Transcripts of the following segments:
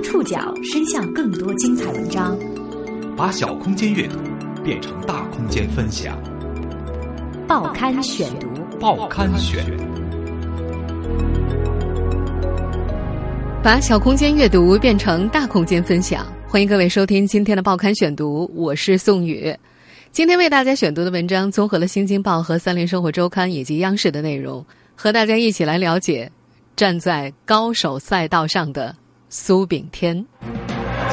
将触角伸向更多精彩文章，把小空间阅读变成大空间分享。报刊选读，报刊选，把小空间阅读变成大空间分享。欢迎各位收听今天的报刊选读，我是宋宇。今天为大家选读的文章综合了《新京报》和《三联生活周刊》以及央视的内容，和大家一起来了解站在高手赛道上的。苏炳添，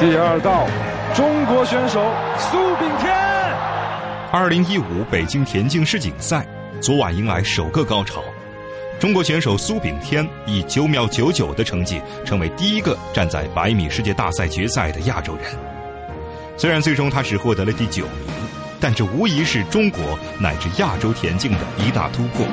第二道，中国选手苏炳添。二零一五北京田径世锦赛昨晚迎来首个高潮，中国选手苏炳添以九秒九九的成绩，成为第一个站在百米世界大赛决赛的亚洲人。虽然最终他只获得了第九名，但这无疑是中国乃至亚洲田径的一大突破。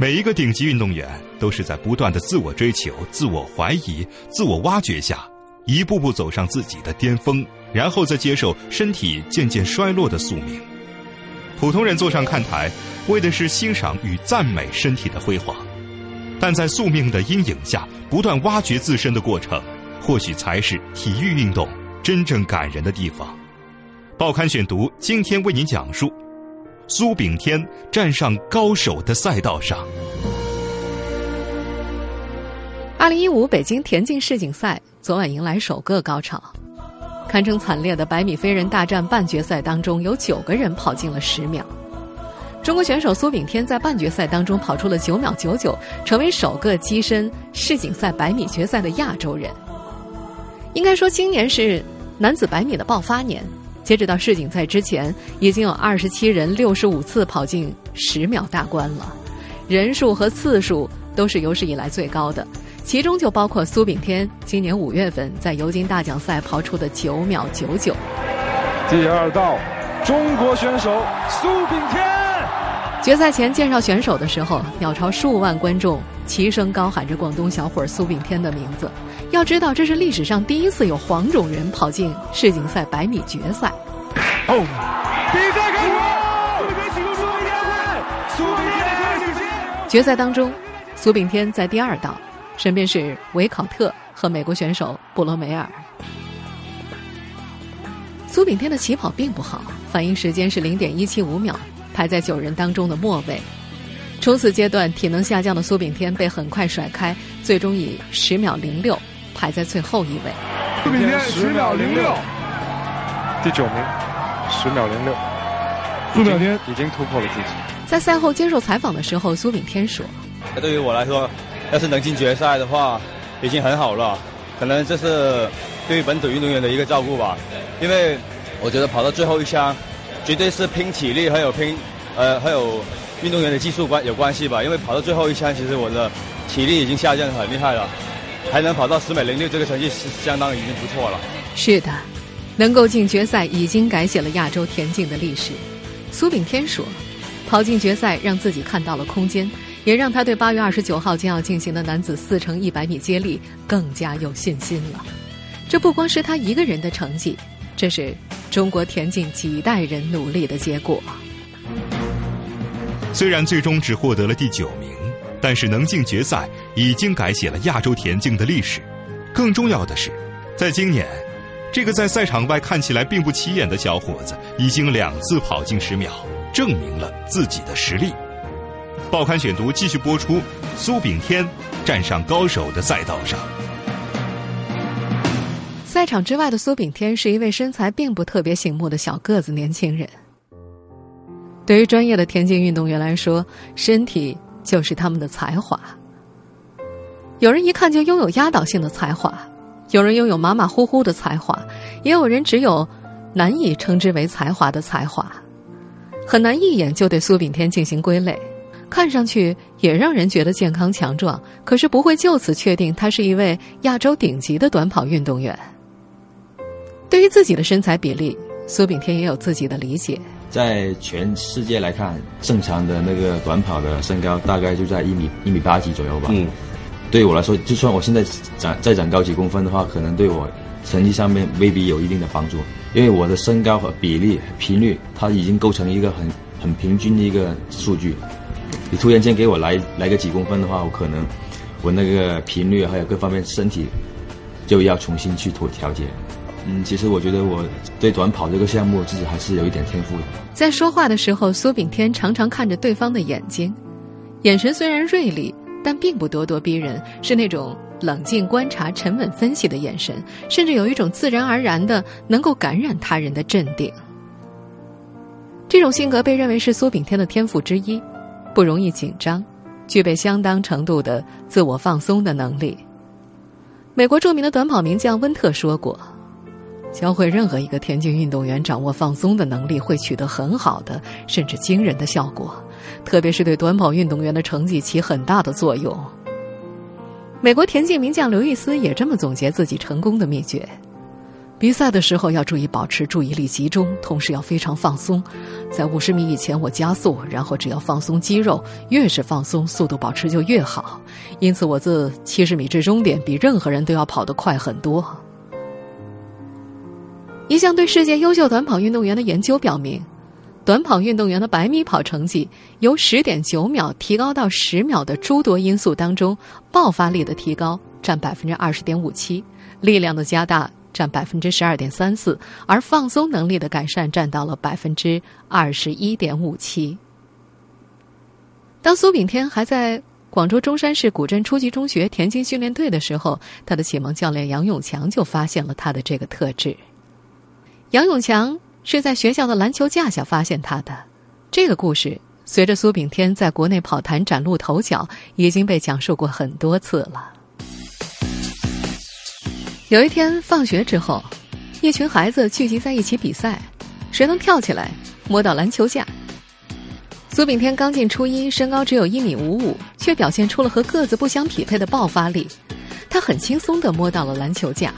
每一个顶级运动员都是在不断的自我追求、自我怀疑、自我挖掘下，一步步走上自己的巅峰，然后再接受身体渐渐衰落的宿命。普通人坐上看台，为的是欣赏与赞美身体的辉煌，但在宿命的阴影下，不断挖掘自身的过程，或许才是体育运动真正感人的地方。报刊选读今天为您讲述。苏炳添站上高手的赛道上。二零一五北京田径世锦赛昨晚迎来首个高潮，堪称惨烈的百米飞人大战半决赛当中，有九个人跑进了十秒。中国选手苏炳添在半决赛当中跑出了九秒九九，成为首个跻身世锦赛百米决赛的亚洲人。应该说，今年是男子百米的爆发年。截止到世锦赛之前，已经有二十七人六十五次跑进十秒大关了，人数和次数都是有史以来最高的。其中就包括苏炳添今年五月份在尤金大奖赛跑出的九秒九九。第二道，中国选手苏炳添。决赛前介绍选手的时候，鸟巢数万观众齐声高喊着广东小伙苏炳添的名字。要知道，这是历史上第一次有黄种人跑进世锦赛百米决赛。哦，比赛开始！苏炳添，苏炳添！决赛当中，苏炳添在第二道，身边是维考特和美国选手布罗梅尔。苏炳添的起跑并不好，反应时间是零点一七五秒，排在九人当中的末位。冲刺阶段，体能下降的苏炳添被很快甩开，最终以十秒零六。排在最后一位，苏炳添十秒零六，第九名，十秒零六，苏炳添已经突破了自己。在赛后接受采访的时候，苏炳添说：“对于我来说，要是能进决赛的话，已经很好了。可能这是对于本土运动员的一个照顾吧。因为我觉得跑到最后一枪，绝对是拼体力，还有拼呃，还有运动员的技术关有关系吧。因为跑到最后一枪，其实我的体力已经下降很厉害了。”还能跑到十秒零六，这个成绩是相当已经不错了。是的，能够进决赛已经改写了亚洲田径的历史。苏炳添说：“跑进决赛让自己看到了空间，也让他对八月二十九号将要进行的男子四乘一百米接力更加有信心了。这不光是他一个人的成绩，这是中国田径几代人努力的结果。虽然最终只获得了第九名。”但是能进决赛已经改写了亚洲田径的历史。更重要的是，在今年，这个在赛场外看起来并不起眼的小伙子，已经两次跑进十秒，证明了自己的实力。报刊选读继续播出：苏炳添站上高手的赛道上。赛场之外的苏炳添是一位身材并不特别醒目的小个子年轻人。对于专业的田径运动员来说，身体。就是他们的才华。有人一看就拥有压倒性的才华，有人拥有马马虎虎的才华，也有人只有难以称之为才华的才华，很难一眼就对苏炳添进行归类。看上去也让人觉得健康强壮，可是不会就此确定他是一位亚洲顶级的短跑运动员。对于自己的身材比例，苏炳添也有自己的理解。在全世界来看，正常的那个短跑的身高大概就在一米一米八几左右吧。嗯，对我来说，就算我现在长再长高几公分的话，可能对我成绩上面未必有一定的帮助，因为我的身高和比例频率，它已经构成一个很很平均的一个数据。你突然间给我来来个几公分的话，我可能我那个频率还有各方面身体就要重新去调调节。嗯，其实我觉得我对短跑这个项目自己还是有一点天赋的。在说话的时候，苏炳添常常看着对方的眼睛，眼神虽然锐利，但并不咄咄逼人，是那种冷静观察、沉稳分析的眼神，甚至有一种自然而然的能够感染他人的镇定。这种性格被认为是苏炳添的天赋之一，不容易紧张，具备相当程度的自我放松的能力。美国著名的短跑名将温特说过。教会任何一个田径运动员掌握放松的能力，会取得很好的甚至惊人的效果，特别是对短跑运动员的成绩起很大的作用。美国田径名将刘易斯也这么总结自己成功的秘诀：比赛的时候要注意保持注意力集中，同时要非常放松。在五十米以前我加速，然后只要放松肌肉，越是放松，速度保持就越好。因此，我自七十米至终点比任何人都要跑得快很多。一项对世界优秀短跑运动员的研究表明，短跑运动员的百米跑成绩由十点九秒提高到十秒的诸多因素当中，爆发力的提高占百分之二十点五七，力量的加大占百分之十二点三四，而放松能力的改善占到了百分之二十一点五七。当苏炳添还在广州中山市古镇初级中学田径训练队的时候，他的启蒙教练杨永强就发现了他的这个特质。杨永强是在学校的篮球架下发现他的。这个故事随着苏炳添在国内跑坛崭露头角，已经被讲述过很多次了。有一天放学之后，一群孩子聚集在一起比赛，谁能跳起来摸到篮球架？苏炳添刚进初一，身高只有一米五五，却表现出了和个子不相匹配的爆发力。他很轻松地摸到了篮球架，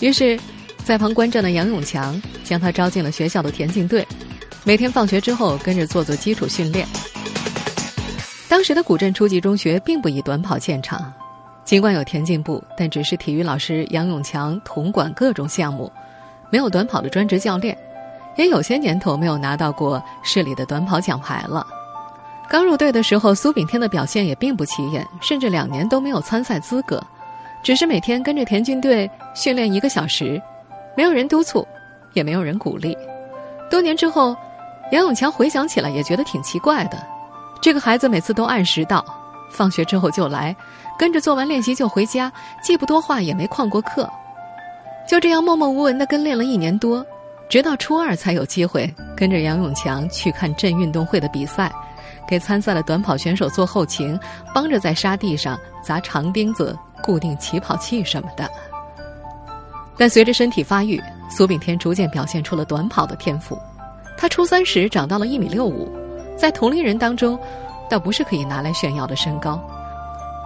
于是。在旁观战的杨永强将他招进了学校的田径队，每天放学之后跟着做做基础训练。当时的古镇初级中学并不以短跑见长，尽管有田径部，但只是体育老师杨永强统管各种项目，没有短跑的专职教练，也有些年头没有拿到过市里的短跑奖牌了。刚入队的时候，苏炳添的表现也并不起眼，甚至两年都没有参赛资格，只是每天跟着田径队训练一个小时。没有人督促，也没有人鼓励。多年之后，杨永强回想起来也觉得挺奇怪的。这个孩子每次都按时到，放学之后就来，跟着做完练习就回家，既不多话，也没旷过课。就这样默默无闻的跟练了一年多，直到初二才有机会跟着杨永强去看镇运动会的比赛，给参赛的短跑选手做后勤，帮着在沙地上砸长钉子、固定起跑器什么的。但随着身体发育，苏炳添逐渐表现出了短跑的天赋。他初三时长到了一米六五，在同龄人当中，倒不是可以拿来炫耀的身高。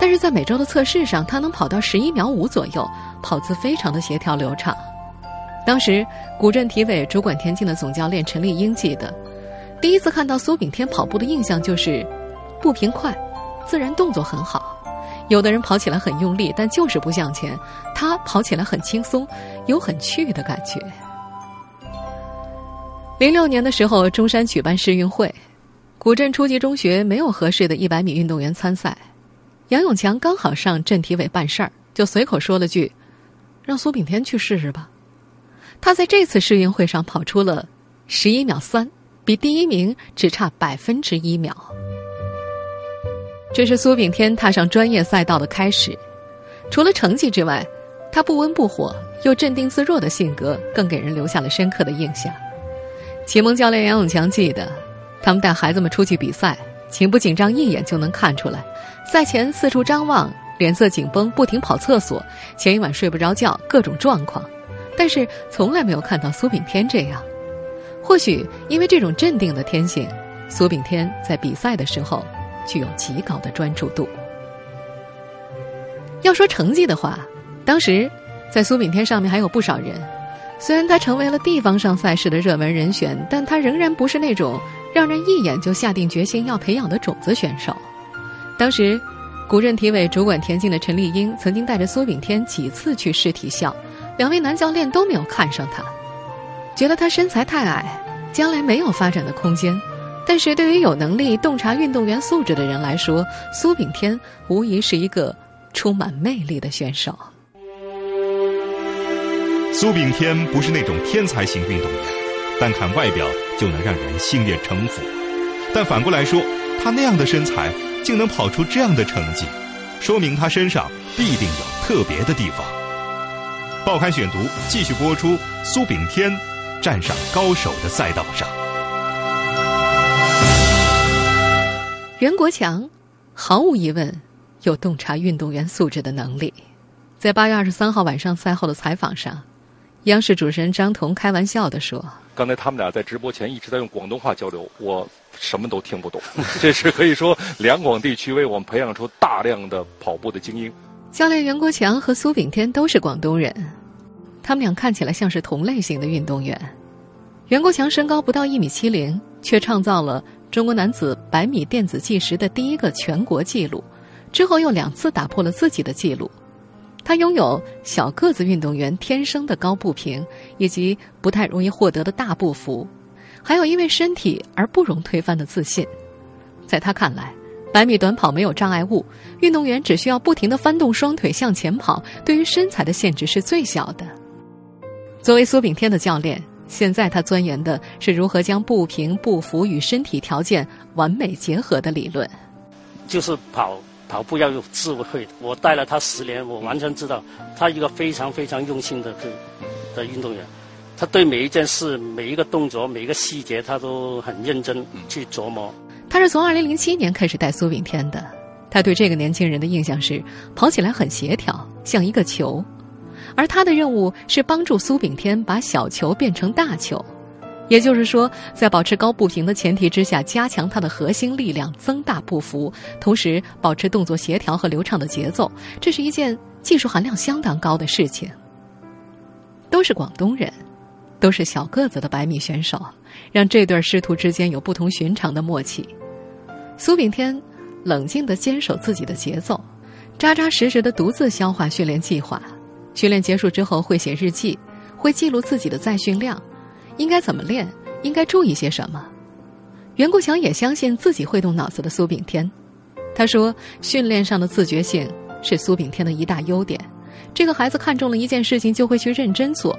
但是在每周的测试上，他能跑到十一秒五左右，跑姿非常的协调流畅。当时古镇体委主管田径的总教练陈立英记得，第一次看到苏炳添跑步的印象就是，步频快，自然动作很好。有的人跑起来很用力，但就是不向前。他跑起来很轻松，有很趣的感觉。零六年的时候，中山举办世运会，古镇初级中学没有合适的一百米运动员参赛。杨永强刚好上镇体委办事儿，就随口说了句：“让苏炳添去试试吧。”他在这次世运会上跑出了十一秒三，比第一名只差百分之一秒。这是苏炳添踏上专业赛道的开始。除了成绩之外，他不温不火又镇定自若的性格更给人留下了深刻的印象。启蒙教练杨永强记得，他们带孩子们出去比赛，紧不紧张一眼就能看出来。赛前四处张望，脸色紧绷，不停跑厕所，前一晚睡不着觉，各种状况。但是从来没有看到苏炳添这样。或许因为这种镇定的天性，苏炳添在比赛的时候。具有极高的专注度。要说成绩的话，当时在苏炳添上面还有不少人。虽然他成为了地方上赛事的热门人选，但他仍然不是那种让人一眼就下定决心要培养的种子选手。当时，古镇体委主管田径的陈丽英曾经带着苏炳添几次去试体校，两位男教练都没有看上他，觉得他身材太矮，将来没有发展的空间。但是对于有能力洞察运动员素质的人来说，苏炳添无疑是一个充满魅力的选手。苏炳添不是那种天才型运动员，单看外表就能让人心悦诚服。但反过来说，他那样的身材竟能跑出这样的成绩，说明他身上必定有特别的地方。报刊选读继续播出：苏炳添站上高手的赛道上。袁国强毫无疑问有洞察运动员素质的能力。在八月二十三号晚上赛后的采访上，央视主持人张彤开玩笑地说：“刚才他们俩在直播前一直在用广东话交流，我。”什么都听不懂，这是可以说两广地区为我们培养出大量的跑步的精英。教练袁国强和苏炳添都是广东人，他们俩看起来像是同类型的运动员。袁国强身高不到一米七零，却创造了中国男子百米电子计时的第一个全国纪录，之后又两次打破了自己的纪录。他拥有小个子运动员天生的高步频，以及不太容易获得的大步幅。还有因为身体而不容推翻的自信，在他看来，百米短跑没有障碍物，运动员只需要不停的翻动双腿向前跑，对于身材的限制是最小的。作为苏炳添的教练，现在他钻研的是如何将步频、步幅与身体条件完美结合的理论。就是跑跑步要有智慧，我带了他十年，我完全知道他一个非常非常用心的的运动员。他对每一件事、每一个动作、每一个细节，他都很认真去琢磨。他是从二零零七年开始带苏炳添的，他对这个年轻人的印象是跑起来很协调，像一个球。而他的任务是帮助苏炳添把小球变成大球，也就是说，在保持高步频的前提之下，加强他的核心力量，增大步幅，同时保持动作协调和流畅的节奏。这是一件技术含量相当高的事情。都是广东人。都是小个子的百米选手，让这对师徒之间有不同寻常的默契。苏炳添冷静地坚守自己的节奏，扎扎实实地独自消化训练计划。训练结束之后会写日记，会记录自己的再训量，应该怎么练，应该注意些什么。袁国强也相信自己会动脑子的苏炳添，他说：“训练上的自觉性是苏炳添的一大优点。这个孩子看中了一件事情，就会去认真做。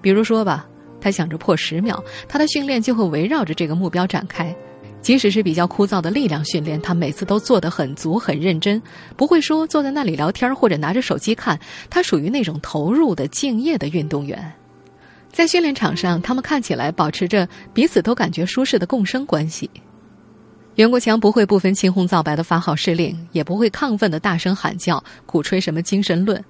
比如说吧。”他想着破十秒，他的训练就会围绕着这个目标展开。即使是比较枯燥的力量训练，他每次都做得很足、很认真，不会说坐在那里聊天或者拿着手机看。他属于那种投入的、敬业的运动员。在训练场上，他们看起来保持着彼此都感觉舒适的共生关系。袁国强不会不分青红皂白的发号施令，也不会亢奋的大声喊叫、鼓吹什么精神论。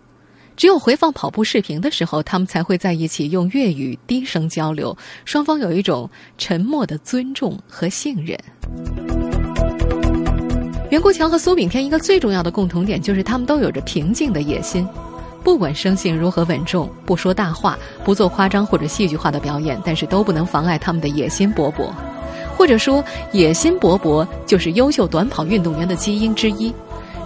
只有回放跑步视频的时候，他们才会在一起用粤语低声交流，双方有一种沉默的尊重和信任。袁国强和苏炳添一个最重要的共同点就是他们都有着平静的野心，不管生性如何稳重，不说大话，不做夸张或者戏剧化的表演，但是都不能妨碍他们的野心勃勃，或者说野心勃勃就是优秀短跑运动员的基因之一。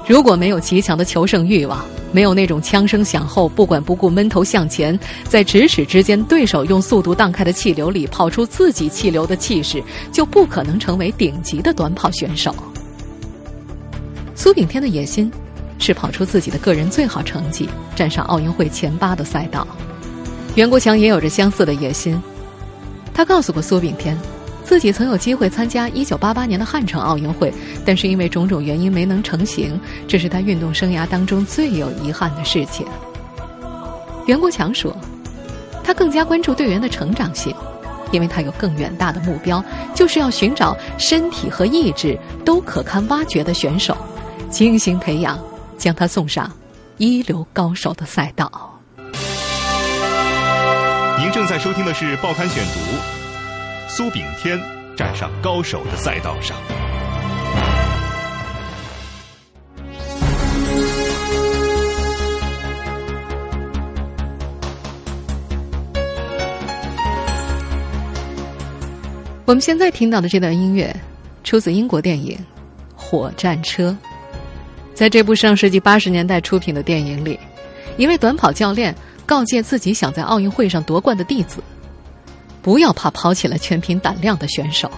如果没有极强的求胜欲望，没有那种枪声响后不管不顾闷头向前，在咫尺之间对手用速度荡开的气流里跑出自己气流的气势，就不可能成为顶级的短跑选手。苏炳添的野心是跑出自己的个人最好成绩，站上奥运会前八的赛道。袁国强也有着相似的野心，他告诉过苏炳添。自己曾有机会参加1988年的汉城奥运会，但是因为种种原因没能成行，这是他运动生涯当中最有遗憾的事情。袁国强说：“他更加关注队员的成长性，因为他有更远大的目标，就是要寻找身体和意志都可堪挖掘的选手，精心培养，将他送上一流高手的赛道。”您正在收听的是《报刊选读》。苏炳添站上高手的赛道上。我们现在听到的这段音乐，出自英国电影《火战车》。在这部上世纪八十年代出品的电影里，一位短跑教练告诫自己想在奥运会上夺冠的弟子。不要怕抛起了全凭胆量的选手，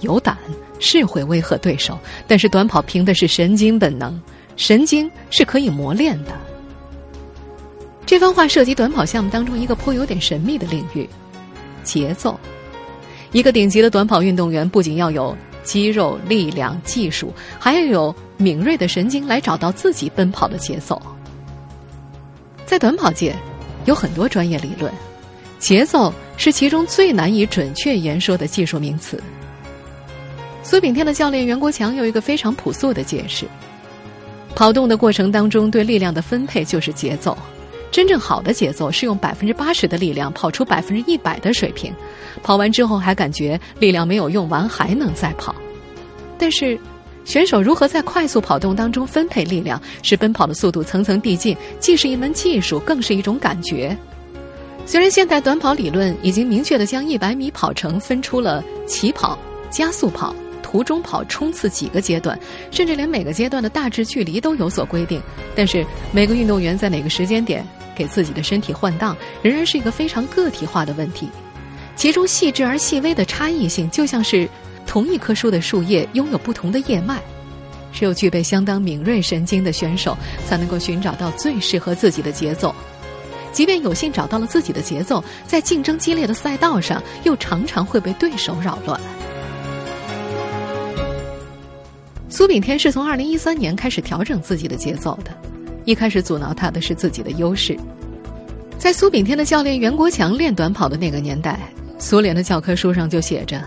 有胆是会威吓对手，但是短跑凭的是神经本能，神经是可以磨练的。这番话涉及短跑项目当中一个颇有点神秘的领域——节奏。一个顶级的短跑运动员不仅要有肌肉、力量、技术，还要有敏锐的神经来找到自己奔跑的节奏。在短跑界，有很多专业理论，节奏是其中最难以准确言说的技术名词。苏炳添的教练袁国强有一个非常朴素的解释：跑动的过程当中，对力量的分配就是节奏。真正好的节奏是用百分之八十的力量跑出百分之一百的水平，跑完之后还感觉力量没有用完，还能再跑。但是，选手如何在快速跑动当中分配力量，使奔跑的速度层层递进，既是一门技术，更是一种感觉。虽然现代短跑理论已经明确的将一百米跑程分出了起跑、加速跑。途中跑、冲刺几个阶段，甚至连每个阶段的大致距离都有所规定。但是每个运动员在哪个时间点给自己的身体换挡，仍然是一个非常个体化的问题。其中细致而细微的差异性，就像是同一棵树的树叶拥有不同的叶脉。只有具备相当敏锐神经的选手，才能够寻找到最适合自己的节奏。即便有幸找到了自己的节奏，在竞争激烈的赛道上，又常常会被对手扰乱。苏炳添是从二零一三年开始调整自己的节奏的，一开始阻挠他的是自己的优势。在苏炳添的教练袁国强练短跑的那个年代，苏联的教科书上就写着，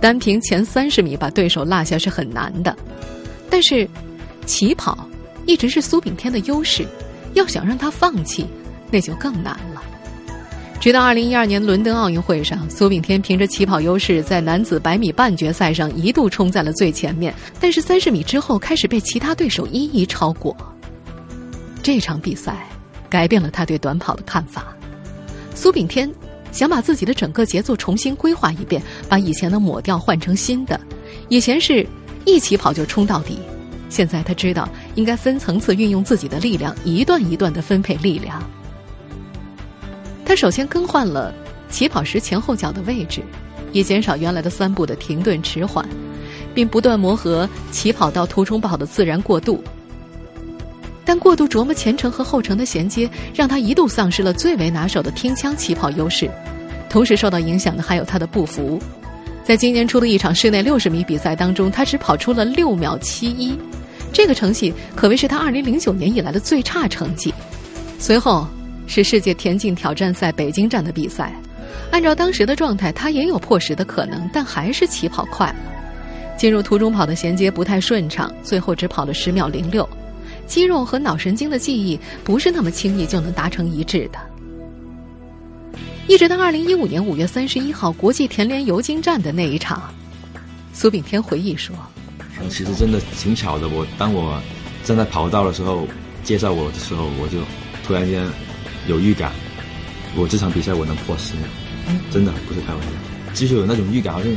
单凭前三十米把对手落下是很难的，但是起跑一直是苏炳添的优势，要想让他放弃，那就更难了。直到二零一二年伦敦奥运会上，苏炳添凭着起跑优势，在男子百米半决赛上一度冲在了最前面。但是三十米之后，开始被其他对手一一超过。这场比赛改变了他对短跑的看法。苏炳添想把自己的整个节奏重新规划一遍，把以前的抹掉，换成新的。以前是一起跑就冲到底，现在他知道应该分层次运用自己的力量，一段一段的分配力量。他首先更换了起跑时前后脚的位置，以减少原来的三步的停顿迟缓，并不断磨合起跑到途中跑的自然过渡。但过度琢磨前程和后程的衔接，让他一度丧失了最为拿手的听枪起跑优势。同时受到影响的还有他的步幅。在今年初的一场室内六十米比赛当中，他只跑出了六秒七一，这个成绩可谓是他二零零九年以来的最差成绩。随后。是世界田径挑战赛北京站的比赛，按照当时的状态，他也有破十的可能，但还是起跑快了。进入途中跑的衔接不太顺畅，最后只跑了十秒零六。肌肉和脑神经的记忆不是那么轻易就能达成一致的。一直到二零一五年五月三十一号国际田联尤金站的那一场，苏炳添回忆说：“其实真的挺巧的，我当我站在跑道的时候，介绍我的时候，我就突然间。”有预感，我这场比赛我能破十秒，真的不是开玩笑，就是有那种预感，好像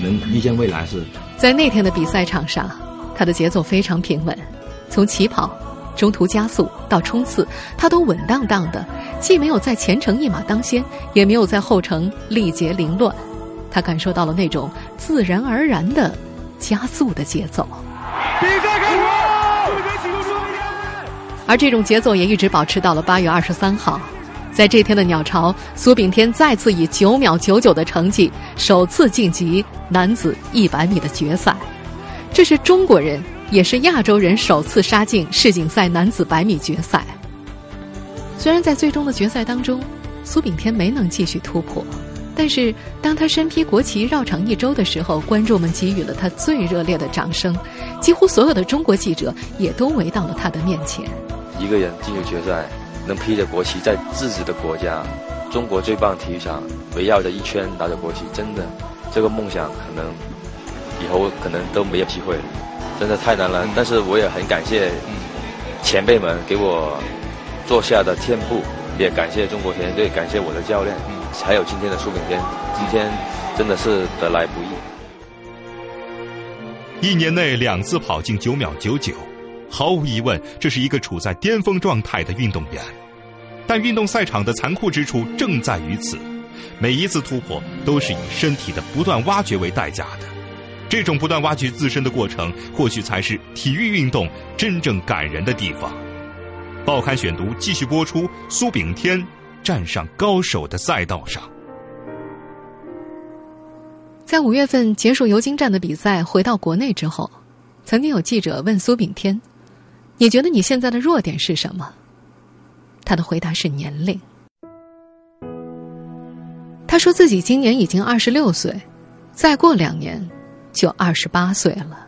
能预见未来是。在那天的比赛场上，他的节奏非常平稳，从起跑、中途加速到冲刺，他都稳当当的，既没有在前程一马当先，也没有在后程力竭凌乱，他感受到了那种自然而然的加速的节奏。比赛开始。而这种节奏也一直保持到了八月二十三号，在这天的鸟巢，苏炳添再次以九秒九九的成绩首次晋级男子一百米的决赛，这是中国人也是亚洲人首次杀进世锦赛男子百米决赛。虽然在最终的决赛当中，苏炳添没能继续突破，但是当他身披国旗绕场一周的时候，观众们给予了他最热烈的掌声，几乎所有的中国记者也都围到了他的面前。一个人进入决赛，能披着国旗在自己的国家，中国最棒体育场围绕着一圈拿着国旗，真的，这个梦想可能以后可能都没有机会了，真的太难了。但是我也很感谢前辈们给我做下的天赋，也感谢中国田径队，感谢我的教练，还有今天的苏炳添，今天真的是得来不易。一年内两次跑进九秒九九。毫无疑问，这是一个处在巅峰状态的运动员，但运动赛场的残酷之处正在于此，每一次突破都是以身体的不断挖掘为代价的，这种不断挖掘自身的过程，或许才是体育运动真正感人的地方。报刊选读继续播出。苏炳添站上高手的赛道上，在五月份结束尤金站的比赛，回到国内之后，曾经有记者问苏炳添：“你觉得你现在的弱点是什么？”他的回答是年龄。他说自己今年已经二十六岁，再过两年就二十八岁了。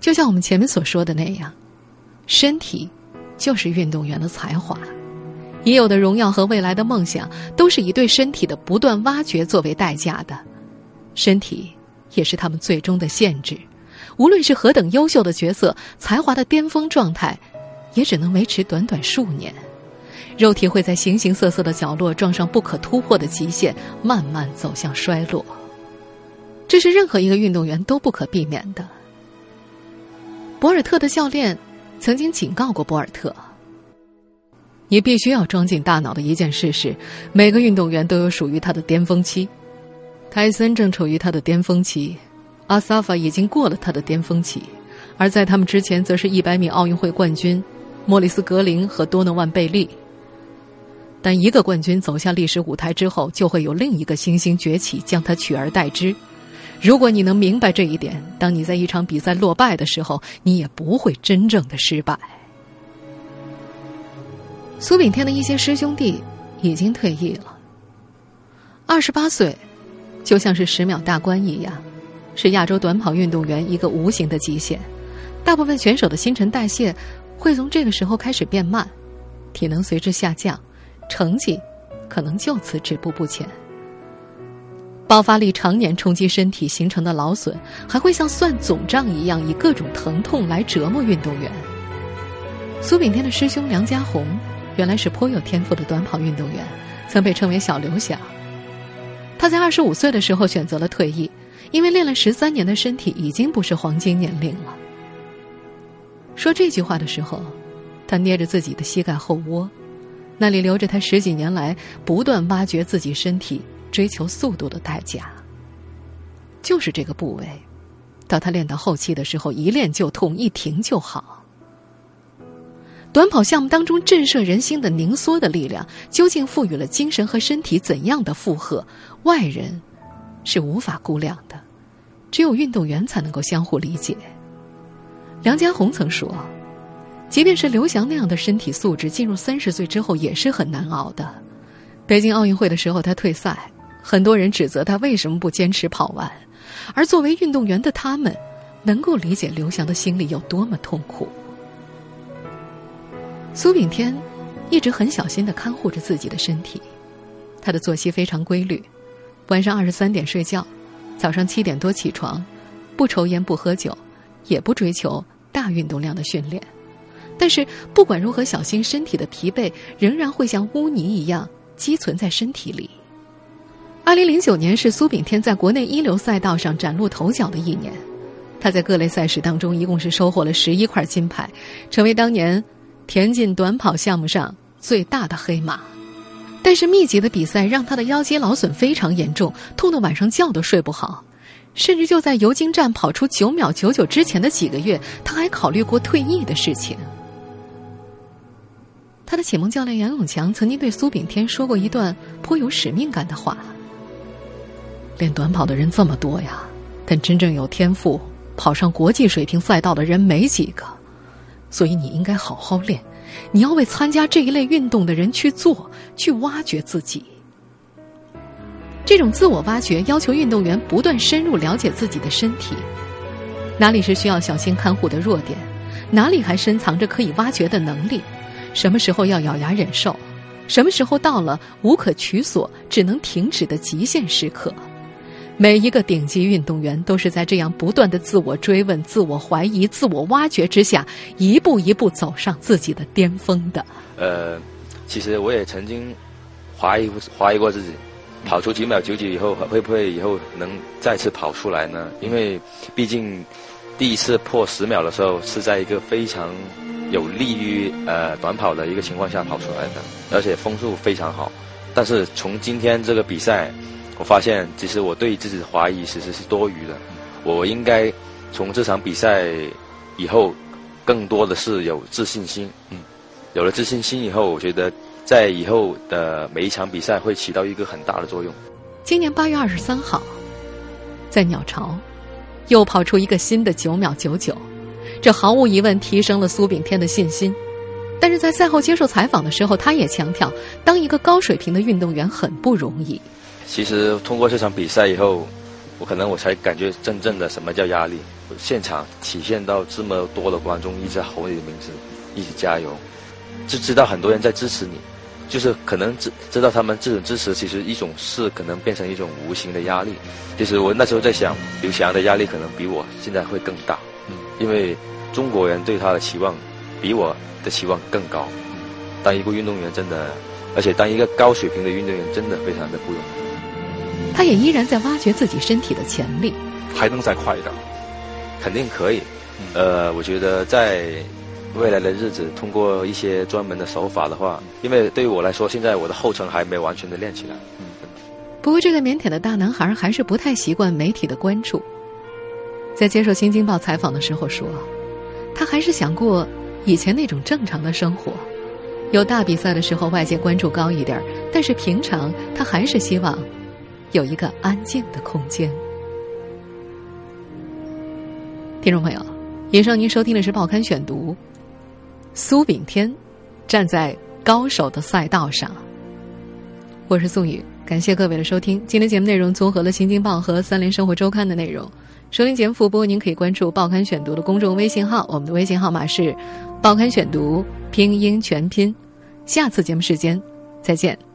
就像我们前面所说的那样，身体就是运动员的才华，已有的荣耀和未来的梦想，都是以对身体的不断挖掘作为代价的。身体也是他们最终的限制。无论是何等优秀的角色，才华的巅峰状态，也只能维持短短数年。肉体会在形形色色的角落撞上不可突破的极限，慢慢走向衰落。这是任何一个运动员都不可避免的。博尔特的教练曾经警告过博尔特：“你必须要装进大脑的一件事是，每个运动员都有属于他的巅峰期。泰森正处于他的巅峰期，阿萨法已经过了他的巅峰期，而在他们之前，则是一百米奥运会冠军莫里斯·格林和多诺万·贝利。但一个冠军走向历史舞台之后，就会有另一个新星崛起，将他取而代之。”如果你能明白这一点，当你在一场比赛落败的时候，你也不会真正的失败。苏炳添的一些师兄弟已经退役了。二十八岁，就像是十秒大关一样，是亚洲短跑运动员一个无形的极限。大部分选手的新陈代谢会从这个时候开始变慢，体能随之下降，成绩可能就此止步不前。爆发力常年冲击身体形成的劳损，还会像算总账一样，以各种疼痛来折磨运动员。苏炳添的师兄梁家宏，原来是颇有天赋的短跑运动员，曾被称为“小刘翔”。他在二十五岁的时候选择了退役，因为练了十三年的身体已经不是黄金年龄了。说这句话的时候，他捏着自己的膝盖后窝，那里留着他十几年来不断挖掘自己身体。追求速度的代价，就是这个部位。到他练到后期的时候，一练就痛，一停就好。短跑项目当中震慑人心的凝缩的力量，究竟赋予了精神和身体怎样的负荷？外人是无法估量的，只有运动员才能够相互理解。梁家宏曾说：“即便是刘翔那样的身体素质，进入三十岁之后也是很难熬的。”北京奥运会的时候，他退赛。很多人指责他为什么不坚持跑完，而作为运动员的他们，能够理解刘翔的心里有多么痛苦。苏炳添一直很小心的看护着自己的身体，他的作息非常规律，晚上二十三点睡觉，早上七点多起床，不抽烟不喝酒，也不追求大运动量的训练。但是不管如何小心，身体的疲惫仍然会像污泥一样积存在身体里。二零零九年是苏炳添在国内一流赛道上崭露头角的一年，他在各类赛事当中一共是收获了十一块金牌，成为当年田径短跑项目上最大的黑马。但是密集的比赛让他的腰肌劳损非常严重，痛得晚上觉都睡不好，甚至就在尤金站跑出九秒九九之前的几个月，他还考虑过退役的事情。他的启蒙教练杨永强曾经对苏炳添说过一段颇有使命感的话。练短跑的人这么多呀，但真正有天赋跑上国际水平赛道的人没几个，所以你应该好好练。你要为参加这一类运动的人去做，去挖掘自己。这种自我挖掘要求运动员不断深入了解自己的身体，哪里是需要小心看护的弱点，哪里还深藏着可以挖掘的能力，什么时候要咬牙忍受，什么时候到了无可取所、只能停止的极限时刻。每一个顶级运动员都是在这样不断的自我追问、自我怀疑、自我挖掘之下，一步一步走上自己的巅峰的。呃，其实我也曾经怀疑怀疑过自己，跑出几秒九九以后，会不会以后能再次跑出来呢？因为毕竟第一次破十秒的时候，是在一个非常有利于呃短跑的一个情况下跑出来的，而且风速非常好。但是从今天这个比赛。我发现，其实我对自己的怀疑其实是多余的。我应该从这场比赛以后，更多的是有自信心。嗯，有了自信心以后，我觉得在以后的每一场比赛会起到一个很大的作用。今年八月二十三号，在鸟巢，又跑出一个新的九秒九九，这毫无疑问提升了苏炳添的信心。但是在赛后接受采访的时候，他也强调，当一个高水平的运动员很不容易。其实通过这场比赛以后，我可能我才感觉真正的什么叫压力。现场体现到这么多的观众一直吼你的名字，一起加油，就知道很多人在支持你，就是可能知知道他们这种支持，其实一种是可能变成一种无形的压力。其实我那时候在想，刘翔的压力可能比我现在会更大，嗯，因为中国人对他的期望比我的期望更高。当一个运动员真的，而且当一个高水平的运动员真的非常的不容易。他也依然在挖掘自己身体的潜力，还能再快一点，肯定可以。呃，我觉得在未来的日子，通过一些专门的手法的话，因为对于我来说，现在我的后程还没完全的练起来。嗯，不过这个腼腆的大男孩还是不太习惯媒体的关注。在接受《新京报》采访的时候说，他还是想过以前那种正常的生活，有大比赛的时候外界关注高一点，但是平常他还是希望。有一个安静的空间。听众朋友，以上您收听的是《报刊选读》。苏炳添站在高手的赛道上，我是宋宇，感谢各位的收听。今天节目内容综合了《新京报》和《三联生活周刊》的内容。收听节目复播，您可以关注《报刊选读》的公众微信号，我们的微信号码是“报刊选读”拼音全拼。下次节目时间再见。